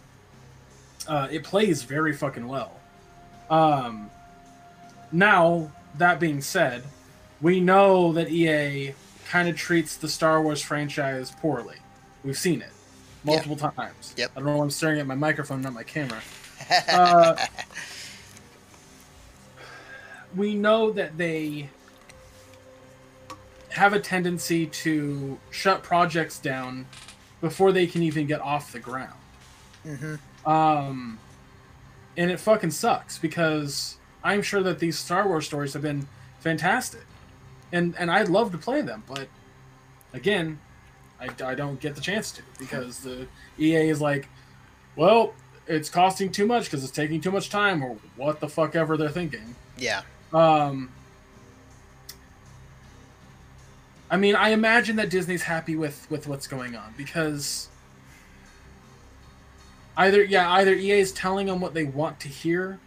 uh, it plays very fucking well. Um, now that being said, we know that EA kind of treats the Star Wars franchise poorly. We've seen it multiple yeah. times. Yep. I don't know why I'm staring at my microphone, not my camera. Uh, we know that they have a tendency to shut projects down before they can even get off the ground. Mm-hmm. Um, and it fucking sucks because I'm sure that these Star Wars stories have been fantastic, and and I'd love to play them, but again, I, I don't get the chance to because the EA is like, well, it's costing too much because it's taking too much time or what the fuck ever they're thinking. Yeah. Um. I mean, I imagine that Disney's happy with with what's going on because either yeah, either EA is telling them what they want to hear,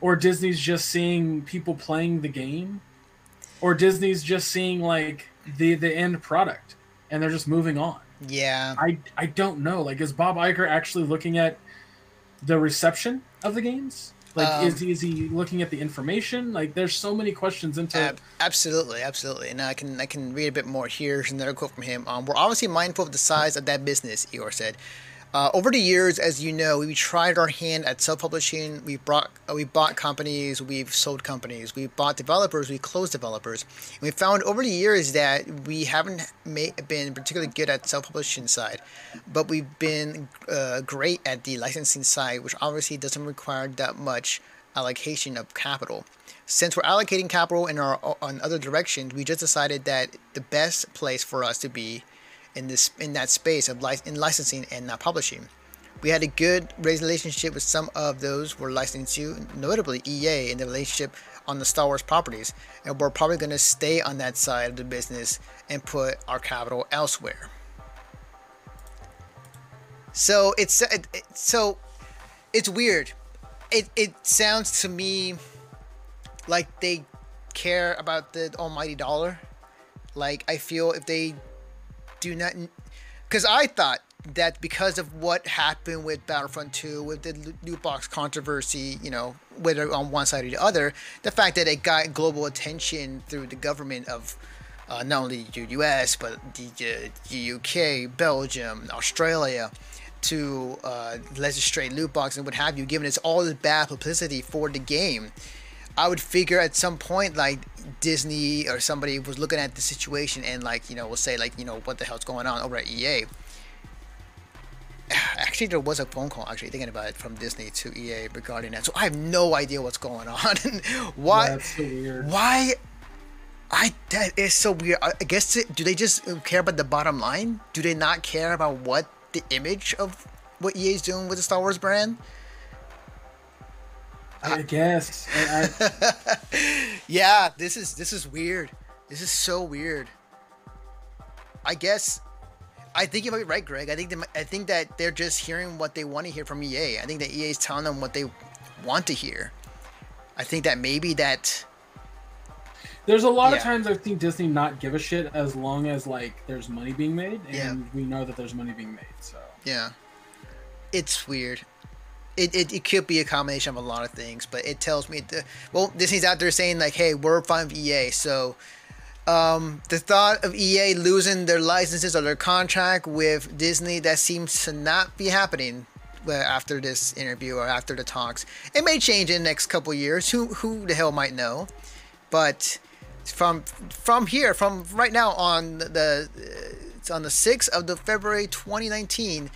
or Disney's just seeing people playing the game, or Disney's just seeing like the the end product and they're just moving on. Yeah. I I don't know. Like, is Bob Iger actually looking at the reception of the games? Like, um, is, he, is he looking at the information? Like, there's so many questions into. Uh, absolutely, absolutely. And I can I can read a bit more here. Here's another quote from him. Um, we're obviously mindful of the size of that business. Iger said. Uh, over the years, as you know, we tried our hand at self-publishing. We brought, uh, we bought companies, we've sold companies, we bought developers, we closed developers. And we found over the years that we haven't been particularly good at self-publishing side, but we've been uh, great at the licensing side, which obviously doesn't require that much allocation of capital. Since we're allocating capital in our on other directions, we just decided that the best place for us to be in this in that space of in licensing and not publishing. We had a good relationship with some of those we're licensing to, notably EA in the relationship on the Star Wars properties, and we're probably going to stay on that side of the business and put our capital elsewhere. So it's it, it, so it's weird. It it sounds to me like they care about the almighty dollar. Like I feel if they do not because I thought that because of what happened with Battlefront 2 with the loot box controversy, you know, whether on one side or the other, the fact that it got global attention through the government of uh, not only the US but the, the UK, Belgium, Australia to uh, legislate loot box and what have you, given it's all the bad publicity for the game. I would figure at some point like Disney or somebody was looking at the situation and like you know will say like you know what the hell's going on over at EA. Actually, there was a phone call. Actually, thinking about it from Disney to EA regarding that. So I have no idea what's going on. why? That's so weird. Why? I that is so weird. I guess do they just care about the bottom line? Do they not care about what the image of what EA is doing with the Star Wars brand? I guess. I, I... yeah, this is this is weird. This is so weird. I guess I think you might be right, Greg. I think they, I think that they're just hearing what they want to hear from EA. I think that EA is telling them what they want to hear. I think that maybe that. There's a lot yeah. of times I've seen Disney not give a shit as long as like there's money being made, and yeah. we know that there's money being made. So yeah, it's weird it, it, it could be a combination of a lot of things, but it tells me the well Disney's out there saying like, hey, we're fine with EA, so um, the thought of EA losing their licenses or their contract with Disney that seems to not be happening after this interview or after the talks. It may change in the next couple years. Who who the hell might know? But from from here, from right now on the it's on the sixth of the February 2019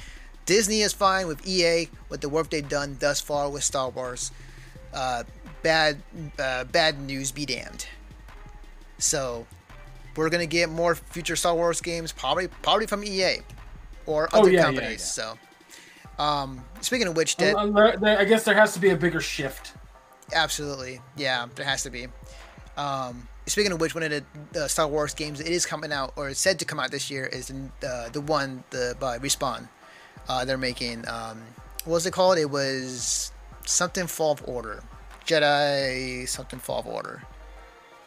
Disney is fine with EA with the work they've done thus far with Star Wars. Uh, bad, uh, bad news be damned. So, we're gonna get more future Star Wars games, probably, probably from EA or oh, other oh, yeah, companies. Yeah, yeah. So, um, speaking of which, that, I guess there has to be a bigger shift. Absolutely, yeah, there has to be. Um, speaking of which, one of the Star Wars games it is coming out or is said to come out this year is the, uh, the one the by Respawn uh, they're making. Um, what was it called? It was something Fall of Order, Jedi something Fall of Order.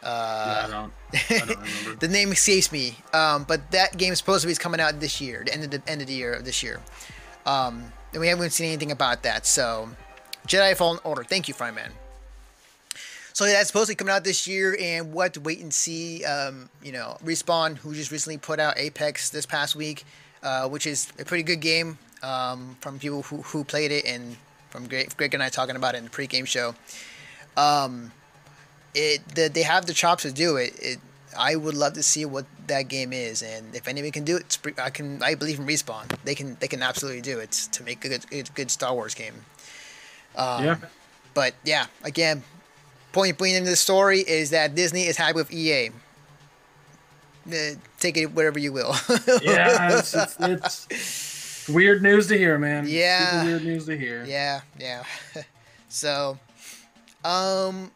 Uh, yeah, I don't, I don't remember. the name escapes me. Um, but that game is supposed to be coming out this year, the end of the end of the year of this year. Um, and we haven't seen anything about that. So, Jedi Fallen Order. Thank you, Fryman. So that's supposed to be coming out this year, and we'll to wait and see. Um, you know, Respawn, who just recently put out Apex this past week, uh, which is a pretty good game um, from people who, who played it, and from Greg, Greg and I talking about it in the pregame show. Um, it the, they have the chops to do it. it. I would love to see what that game is, and if anybody can do it, I can. I believe in Respawn. They can. They can absolutely do it to make a good, a good Star Wars game. Um, yeah. But yeah, again, point being in the story is that Disney is happy with EA. Uh, take it whatever you will. yeah, it's, it's, it's, weird news to hear, man. Yeah, Super weird news to hear. Yeah, yeah. so, um,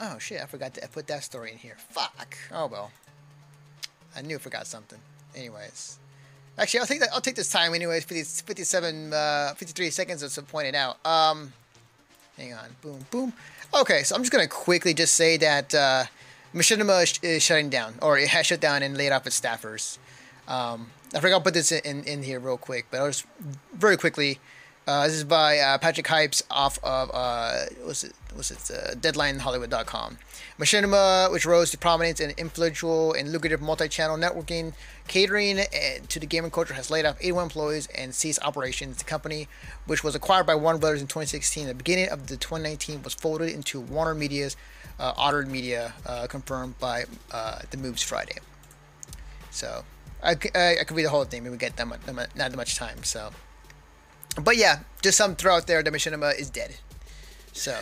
oh shit, I forgot to put that story in here. Fuck. Oh well. I knew I forgot something. Anyways. Actually, I'll take that. I'll take this time. Anyways, 50, 57, uh, 53 seconds to point it out. Um, hang on. Boom, boom. Okay, so I'm just gonna quickly just say that uh, Machinima is shutting down, or it has shut down and laid off its staffers. Um, I forgot to put this in, in here real quick, but I'll just very quickly. Uh, this is by uh, Patrick Hipes off of uh, what's it? What's it? Uh, DeadlineHollywood.com. Machinima, which rose to prominence in influential and lucrative multi-channel networking, catering to the gaming culture, has laid off 81 employees and ceased operations. The company, which was acquired by Warner Brothers in 2016, at the beginning of the 2019 was folded into Warner Media's uh, Otter Media, uh, confirmed by uh, the Moves Friday. So I, I, I could read the whole thing, maybe we get that much, not that much time. So, but yeah, just some throw out there. The Machinima is dead. So.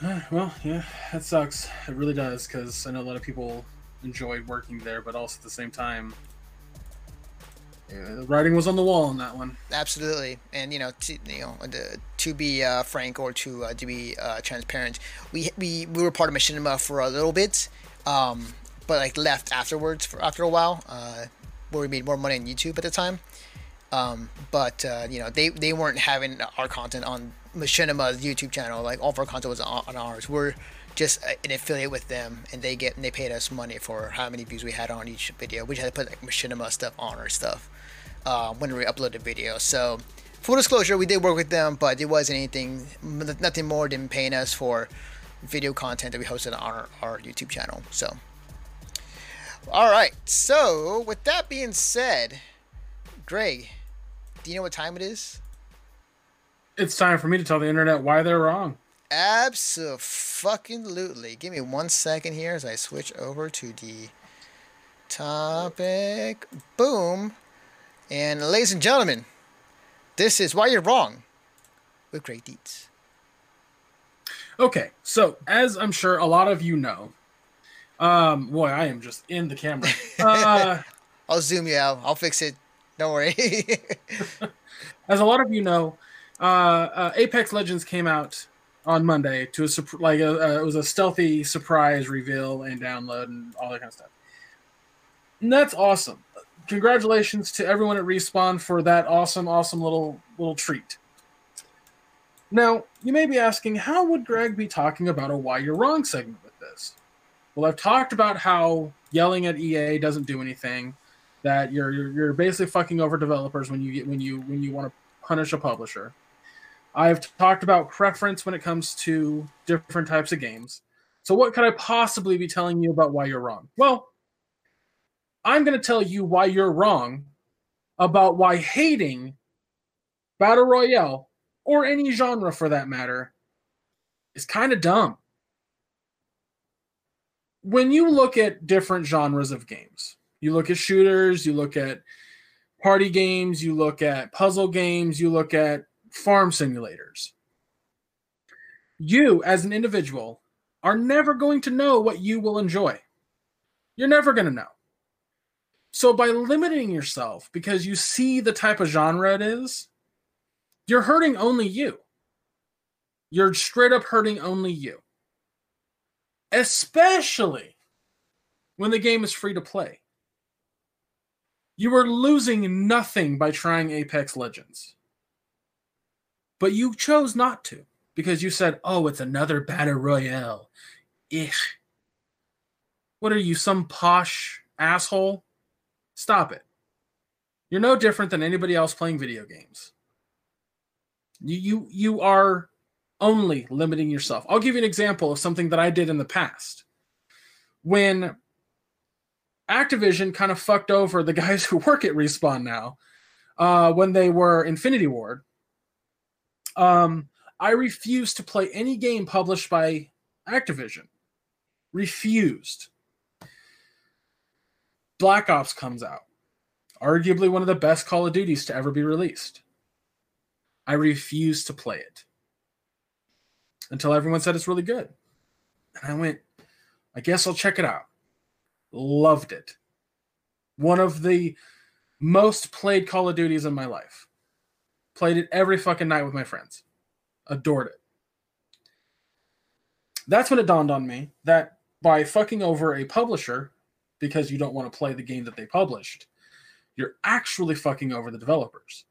well, yeah, that sucks. It really does because I know a lot of people enjoyed working there, but also at the same time, yeah, the writing was on the wall on that one. Absolutely, and you know, to, you know, to, to be uh, frank or to uh, to be uh, transparent, we, we we were part of Machinima for a little bit, um, but like left afterwards for after a while, uh, where we made more money on YouTube at the time. Um, but uh, you know, they they weren't having our content on Machinima's YouTube channel. Like all of our content was on, on ours. We're just an affiliate with them, and they get and they paid us money for how many views we had on each video. We just had to put like Machinima stuff on our stuff uh, when we uploaded video. So full disclosure, we did work with them, but it wasn't anything, nothing more than paying us for video content that we hosted on our, our YouTube channel. So, all right. So with that being said, Greg, do you know what time it is? It's time for me to tell the internet why they're wrong. Absolutely. Give me one second here as I switch over to the topic. Boom. And ladies and gentlemen, this is why you're wrong with great deeds. Okay, so as I'm sure a lot of you know, um, boy, I am just in the camera. Uh, I'll zoom you out. I'll fix it. Don't worry. as a lot of you know, uh, uh, Apex Legends came out on Monday to a like a, uh, it was a stealthy surprise reveal and download and all that kind of stuff. And that's awesome. Congratulations to everyone at Respawn for that awesome, awesome little little treat. Now, you may be asking, how would Greg be talking about a why you're wrong segment with this? Well, I've talked about how yelling at EA doesn't do anything, that you're you're, you're basically fucking over developers when you get when you when you want to punish a publisher. I've talked about preference when it comes to different types of games. So, what could I possibly be telling you about why you're wrong? Well, I'm going to tell you why you're wrong about why hating Battle Royale, or any genre for that matter, is kind of dumb. When you look at different genres of games, you look at shooters, you look at party games, you look at puzzle games, you look at farm simulators. You, as an individual, are never going to know what you will enjoy. You're never going to know. So, by limiting yourself because you see the type of genre it is, you're hurting only you. You're straight up hurting only you. Especially when the game is free to play. You are losing nothing by trying Apex Legends. But you chose not to because you said, oh, it's another battle royale. Ich. What are you, some posh asshole? Stop it. You're no different than anybody else playing video games. You you you are only limiting yourself. I'll give you an example of something that I did in the past. When Activision kind of fucked over the guys who work at Respawn now, uh, when they were Infinity Ward, um, I refused to play any game published by Activision. Refused. Black Ops comes out. Arguably one of the best Call of Duties to ever be released. I refused to play it until everyone said it's really good. And I went, I guess I'll check it out. Loved it. One of the most played Call of Duties in my life. Played it every fucking night with my friends. Adored it. That's when it dawned on me that by fucking over a publisher because you don't want to play the game that they published, you're actually fucking over the developers.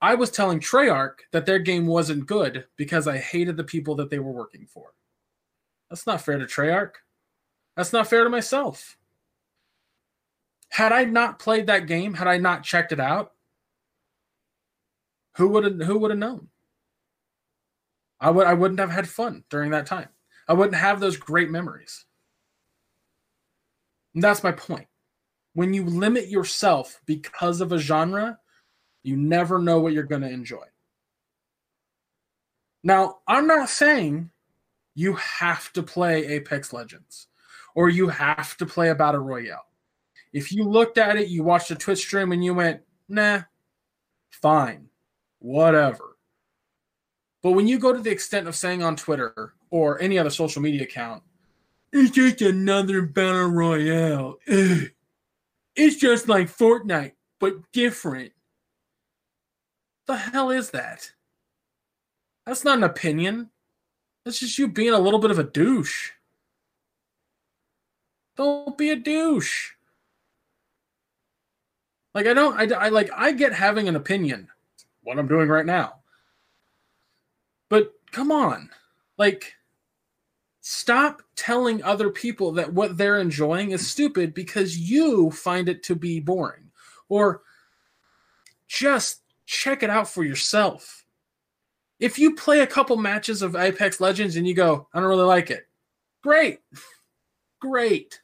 I was telling Treyarch that their game wasn't good because I hated the people that they were working for. That's not fair to Treyarch. That's not fair to myself. Had I not played that game, had I not checked it out, who would have who would have known? I would I wouldn't have had fun during that time. I wouldn't have those great memories. And that's my point. When you limit yourself because of a genre, you never know what you're going to enjoy. Now, I'm not saying you have to play Apex Legends or you have to play a battle royale. If you looked at it, you watched a Twitch stream and you went, nah, fine, whatever. But when you go to the extent of saying on Twitter or any other social media account, it's just another battle royale. Ugh. It's just like Fortnite, but different. The hell is that? That's not an opinion. That's just you being a little bit of a douche. Don't be a douche. Like I don't I, I like I get having an opinion. What I'm doing right now. But come on. Like stop telling other people that what they're enjoying is stupid because you find it to be boring. Or just check it out for yourself. If you play a couple matches of Apex Legends and you go, I don't really like it, great. Great.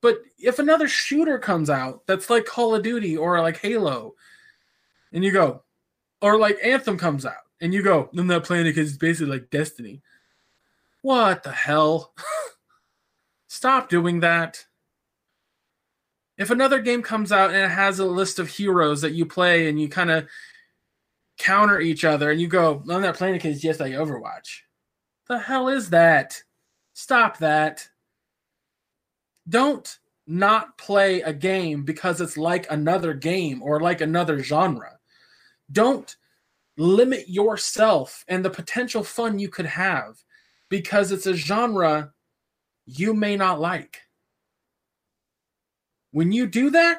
But if another shooter comes out that's like Call of Duty or like Halo, and you go, or like Anthem comes out, and you go, I'm not playing it because it's basically like Destiny. What the hell? Stop doing that. If another game comes out and it has a list of heroes that you play and you kind of counter each other and you go, I'm not playing because it's just like Overwatch. The hell is that? Stop that. Don't not play a game because it's like another game or like another genre. Don't limit yourself and the potential fun you could have because it's a genre you may not like. When you do that,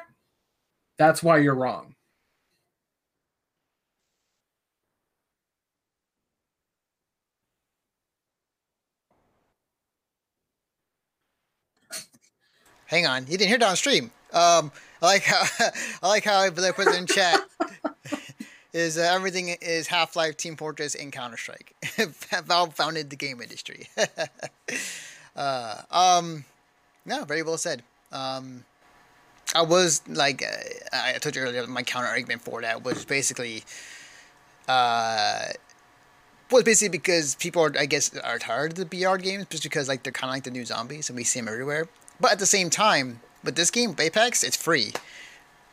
that's why you're wrong. Hang on, you didn't hear down stream. Um, I like how I like how I put it in chat. is everything is Half Life, Team Fortress, and Counter Strike. Valve founded the game industry. uh, um, no, very well said. Um, I was like, uh, I told you earlier, my counter argument for that was basically, uh, was basically because people are, I guess, are tired of the BR games just because like they're kind of like the new zombies and we see them everywhere. But at the same time, with this game, Apex, it's free.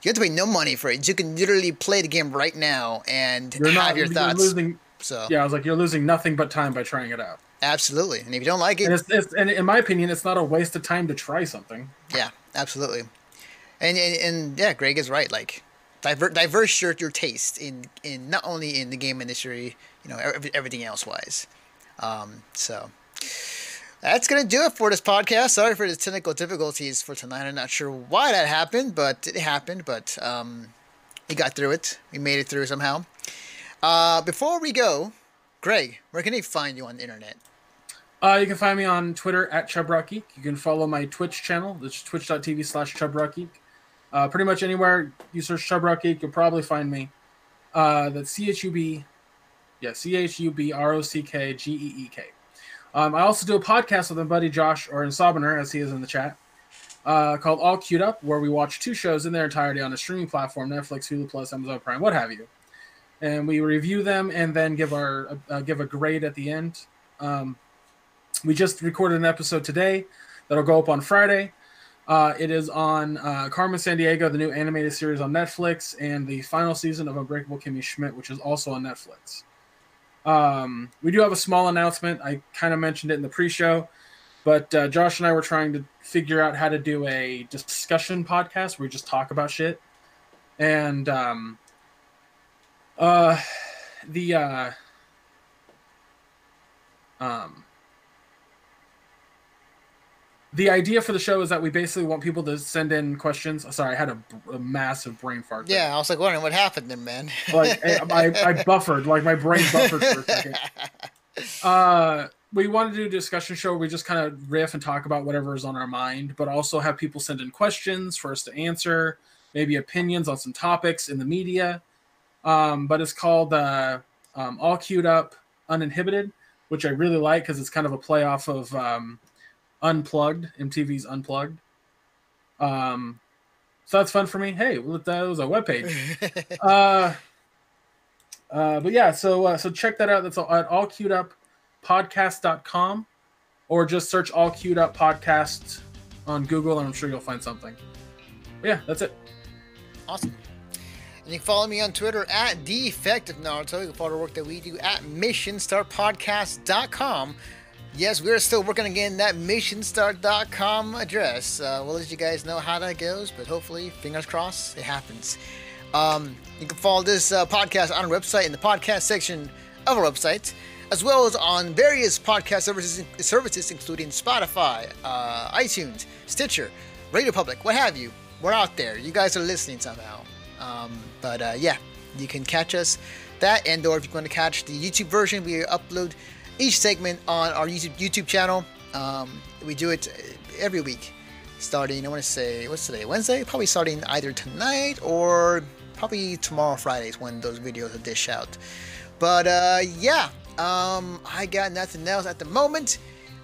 You have to pay no money for it. You can literally play the game right now and you're have not, your thoughts. Losing, so yeah, I was like, you're losing nothing but time by trying it out. Absolutely, and if you don't like it, and, it's, it's, and in my opinion, it's not a waste of time to try something. Yeah, absolutely, and and, and yeah, Greg is right. Like, diver, diverse your your taste in in not only in the game industry, you know, everything else wise. Um, so that's gonna do it for this podcast. Sorry for the technical difficulties for tonight. I'm not sure why that happened, but it happened. But um, we got through it. We made it through somehow. Uh, before we go, Greg, where can they find you on the internet? Uh, you can find me on Twitter at ChubRockGeek. You can follow my Twitch channel, is twitch.tv slash ChubRockGeek. Uh, pretty much anywhere you search ChubRockGeek, you'll probably find me. Uh, that's C H U B, yeah, C H U B R O C K G E E K. Um, I also do a podcast with my buddy Josh, or Insabener, as he is in the chat, uh, called All Queued Up, where we watch two shows in their entirety on a streaming platform Netflix, Hulu Plus, Amazon Prime, what have you. And we review them and then give our uh, give a grade at the end. Um, we just recorded an episode today that'll go up on Friday. Uh, it is on uh, Carmen Sandiego, the new animated series on Netflix, and the final season of Unbreakable Kimmy Schmidt, which is also on Netflix. Um, we do have a small announcement. I kind of mentioned it in the pre-show, but uh, Josh and I were trying to figure out how to do a discussion podcast where we just talk about shit, and um, uh, the uh, um the idea for the show is that we basically want people to send in questions. Sorry, I had a, a massive brain fart. There. Yeah, I was like wondering what happened then, man. like I, I, buffered, like my brain buffered for a second. Uh, we want to do a discussion show where we just kind of riff and talk about whatever is on our mind, but also have people send in questions for us to answer, maybe opinions on some topics in the media. Um, but it's called uh, um, All Queued Up Uninhibited, which I really like because it's kind of a play off of. Um, Unplugged, MTV's Unplugged. Um, so that's fun for me. Hey, that was a webpage. uh, uh, but yeah, so uh, so check that out. That's all, at all queued up podcast.com or just search all queued up podcast on Google and I'm sure you'll find something. But yeah, that's it. Awesome. And you can follow me on Twitter at Defective Naruto. You can follow the work that we do at missionstartpodcast.com yes, we're still working getting that missionstart.com address. Uh, we'll let you guys know how that goes, but hopefully, fingers crossed, it happens. Um, you can follow this uh, podcast on our website in the podcast section of our website, as well as on various podcast services, services including Spotify, uh, iTunes, Stitcher, Radio Public, what have you. We're out there. You guys are listening somehow. Um, but uh, yeah, you can catch us that, and or if you want to catch the YouTube version, we upload each segment on our YouTube YouTube channel. Um, we do it every week, starting I want to say what's today Wednesday, probably starting either tonight or probably tomorrow Fridays when those videos are dish out. But uh, yeah, um, I got nothing else at the moment.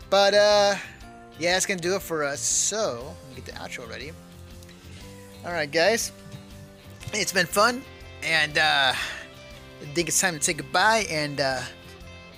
But uh, yeah, that's gonna do it for us. So get the outro ready. All right, guys, it's been fun, and uh, I think it's time to say goodbye and. Uh,